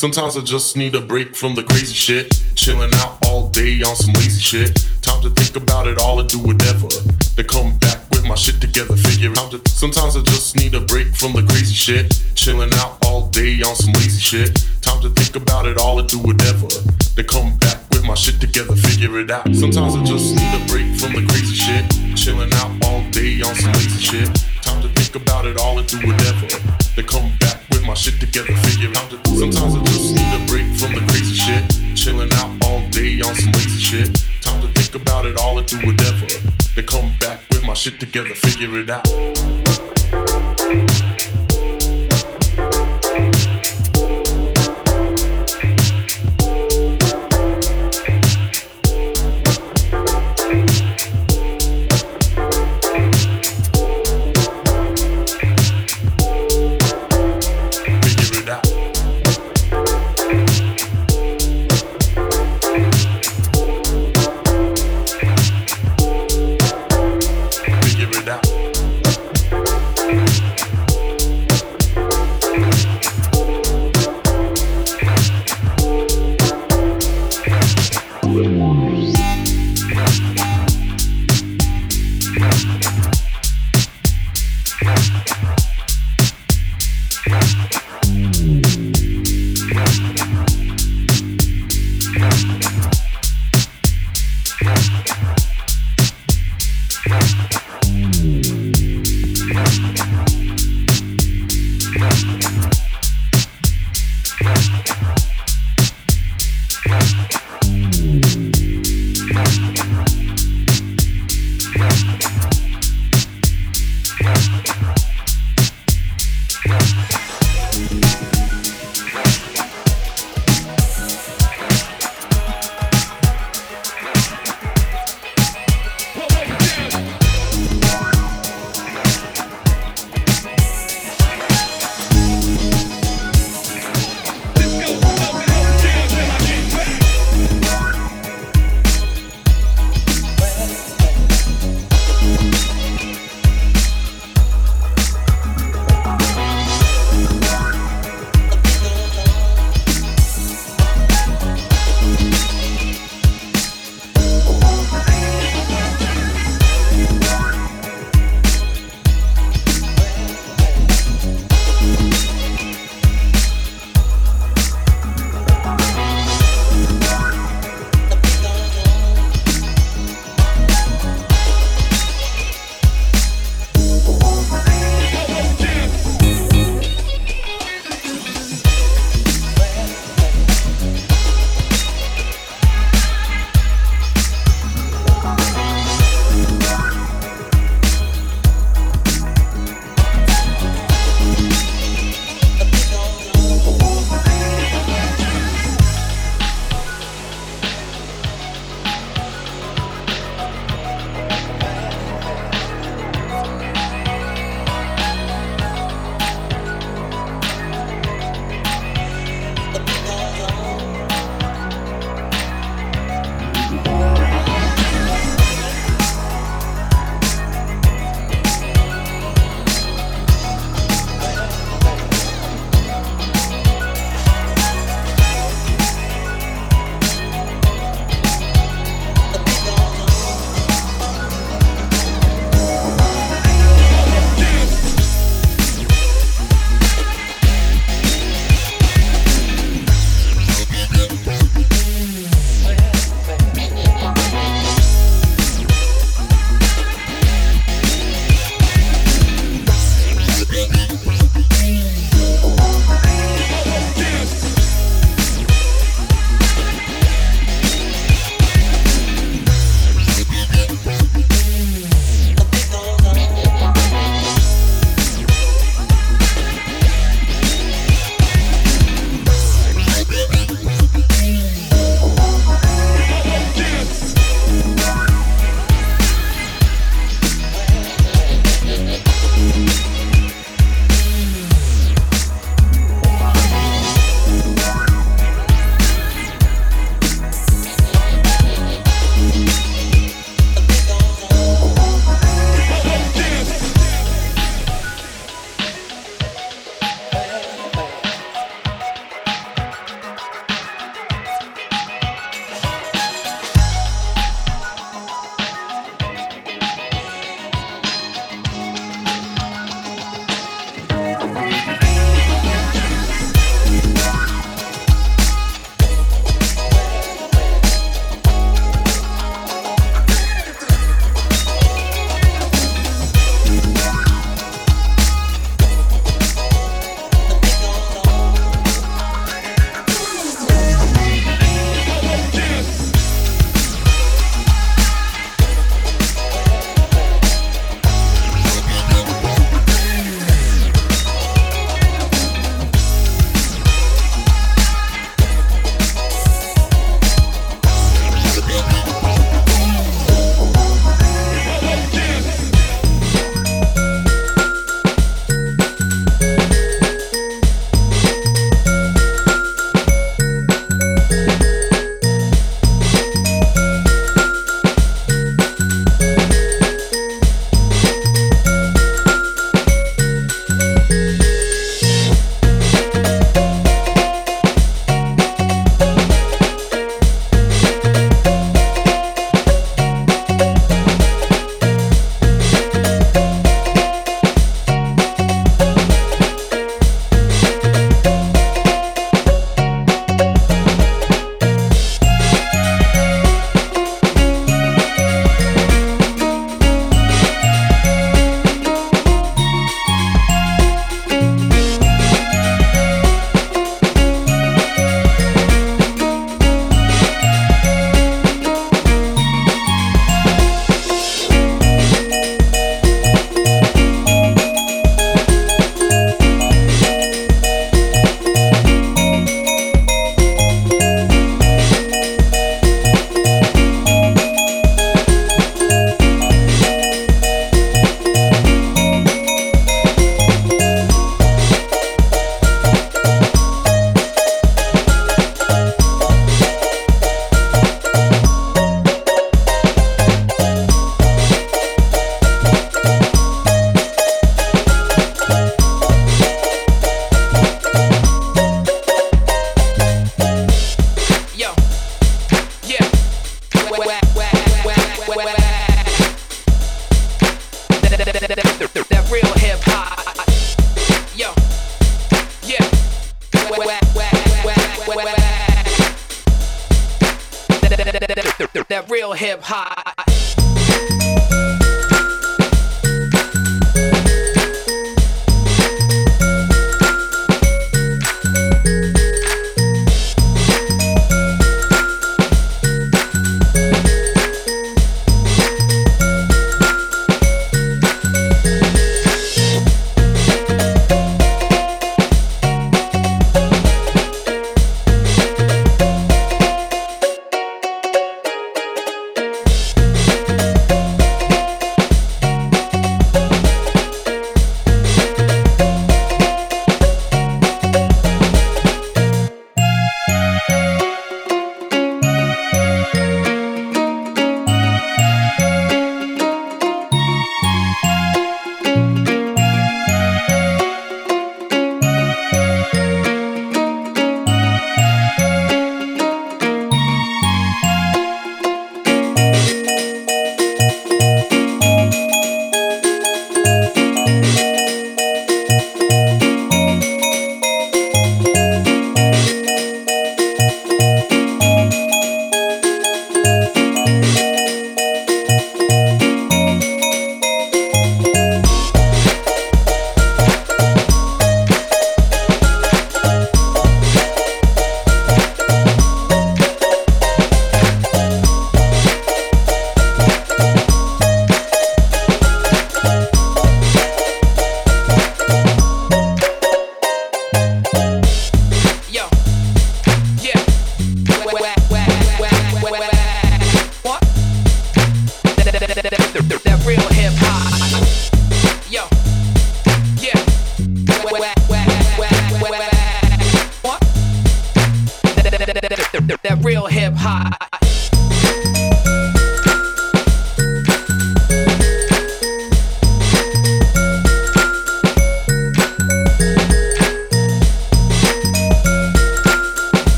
Sometimes I just need a break from the crazy shit. Chilling out all day on some lazy shit. Time to think about it all and do whatever. Then come back with my shit together, figure out sometimes I just need a break from the crazy shit. Chilling out all day on some lazy shit. Time to think about it all and do whatever. Come back with my shit together, figure it out. Sometimes I just need a break from the crazy shit. Chilling out all day on some lazy shit. Time to think about it all and do whatever. Then come back my shit together, figure out that sometimes I just need a break from the crazy shit. Chilling out all day on some lazy shit. Time to think about it all and do whatever. Then come back with my shit together, figure it out.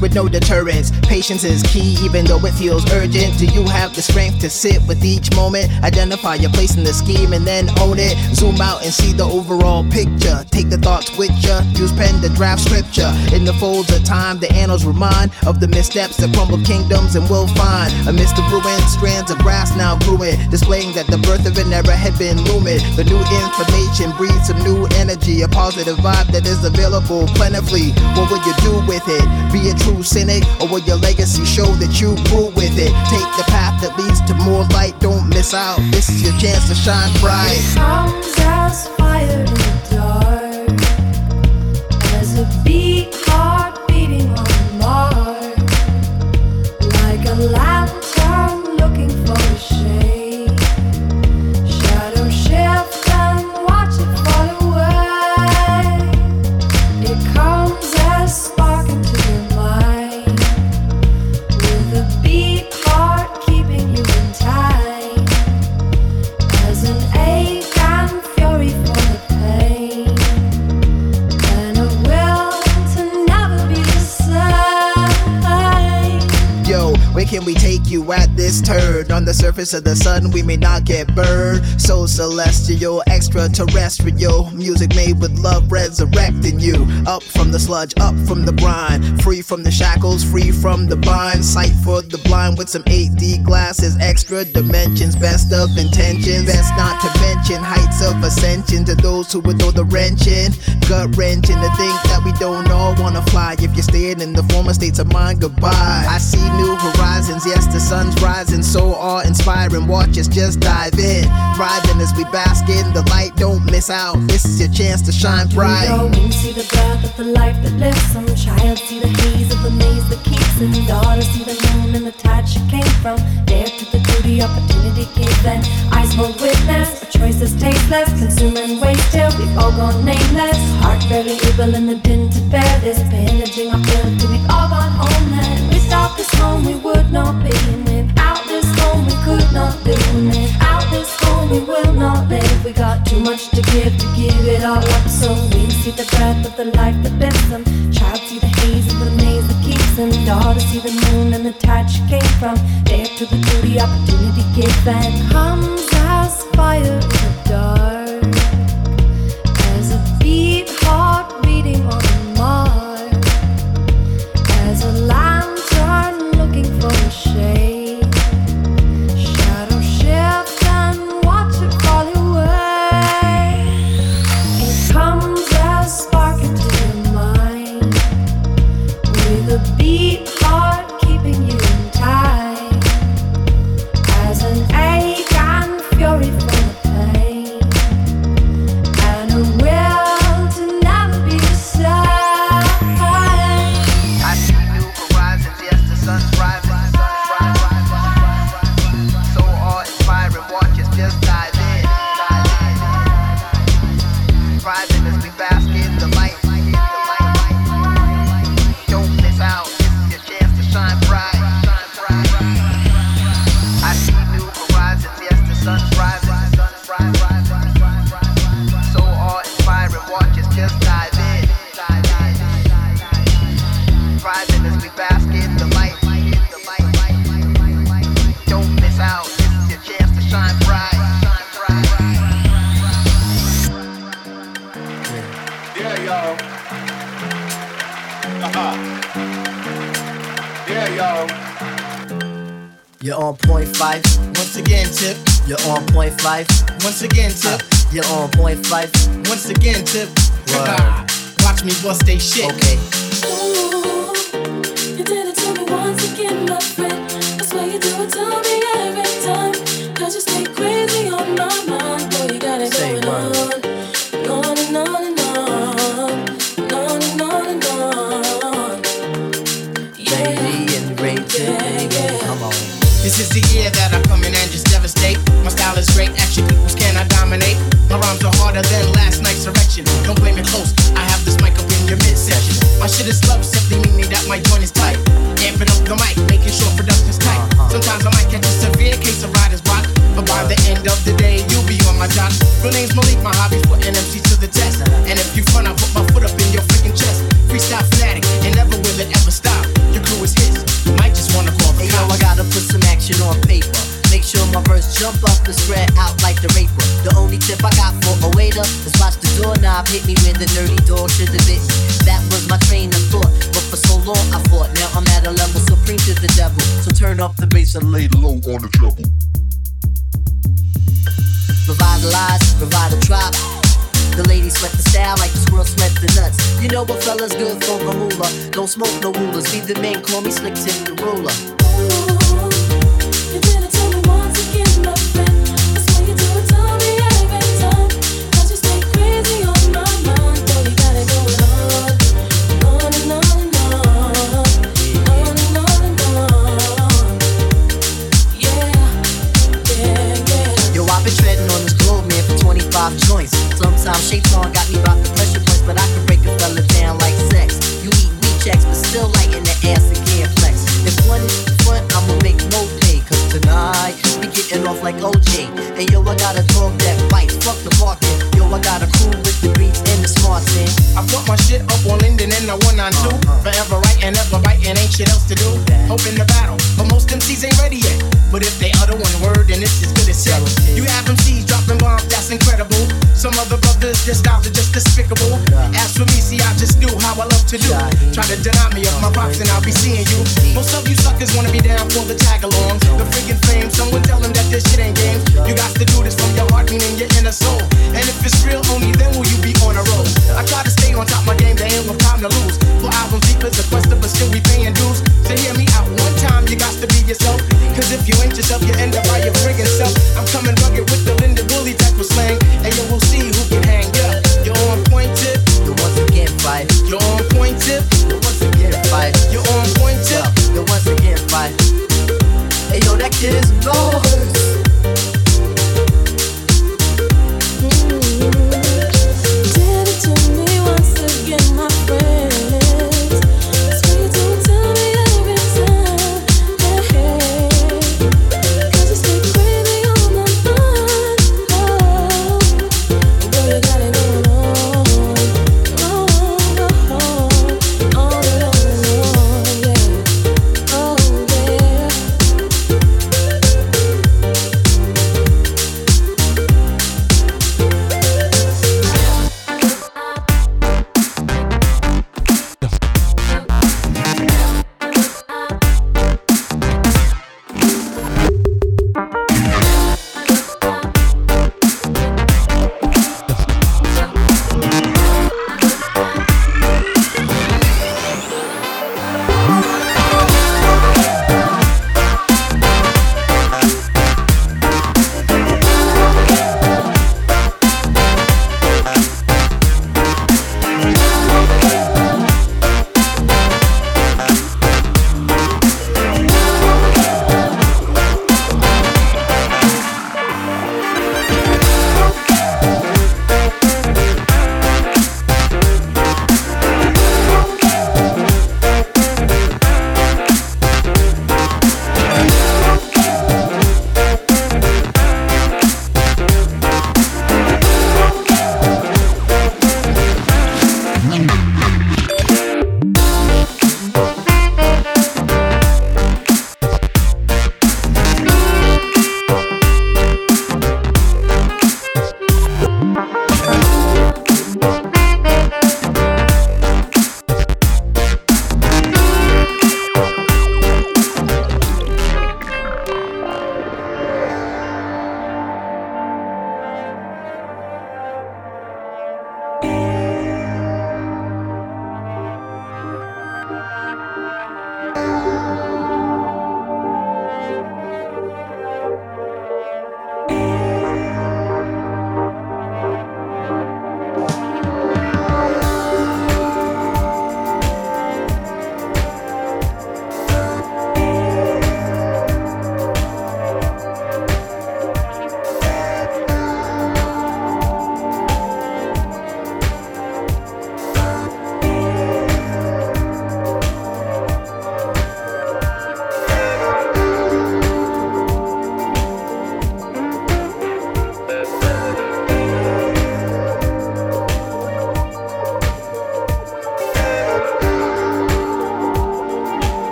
With no deterrence. Patience is key, even though it feels urgent. Do you have the strength to sit with each moment? Identify your place in the scheme and then own it. Zoom out and see the overall picture. Take the thoughts with ya. Use pen to draft scripture. In the folds of time, the annals remind of the missteps that crumble kingdoms, and we'll find amidst the ruins, strands of grass now growing, displaying that the birth of an era had been looming. The new information breeds some new energy, a positive vibe that is available plentifully. What will you do with it? Be a true cynic, or will your legacy show that you grew with it? Take the path that leads to more light, don't miss out. This is your chance to shine bright. Comes as fire in the dark, as a beat on the surface of the sun, we may not get burned. So celestial, extraterrestrial, music made with love resurrecting you. Up from the sludge, up from the brine, free from the shackles, free from the bind. Sight for the blind with some 8D glasses, extra dimensions, best of intentions. Best not to mention heights of ascension to those who would throw the wrenching, gut wrenching to think that we don't all wanna fly. If you're staying in the former states of mind, goodbye. I see new horizons, yes, the sun's rising, so awe inspiring. Watch us just dive in. Thriving as we bask in the light, don't miss out. This is your chance to shine bright. Can we go into the breath of the life that lives some child, see the haze of the maze that keeps them. daughter, see the moon and the tide she came from. Dare to the duty, opportunity given. Eyes hold witness, a choice that's tasteless, consume waste till we've all gone nameless. Heart barely evil in the din to bear this, bandaging our field till we've all gone homeless. We stop this home, we would not be in home we could not do. Out this home we will not live. We got too much to give to give it all up. So we see the breath of the life that bends them. Child see the haze of the maze that keeps them. Daughter see the moon and the tide she came from. Dare to the duty opportunity given. Comes as fire in the dark. As a beat heart beating on the mark. As a lantern looking for a shade. Once again, tip. Uh, you're on point five. Once again, tip. Watch me bust they shit. Okay. Ooh, you did it.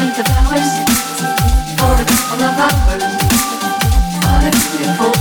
leave the flowers for a couple of hours. All a beautiful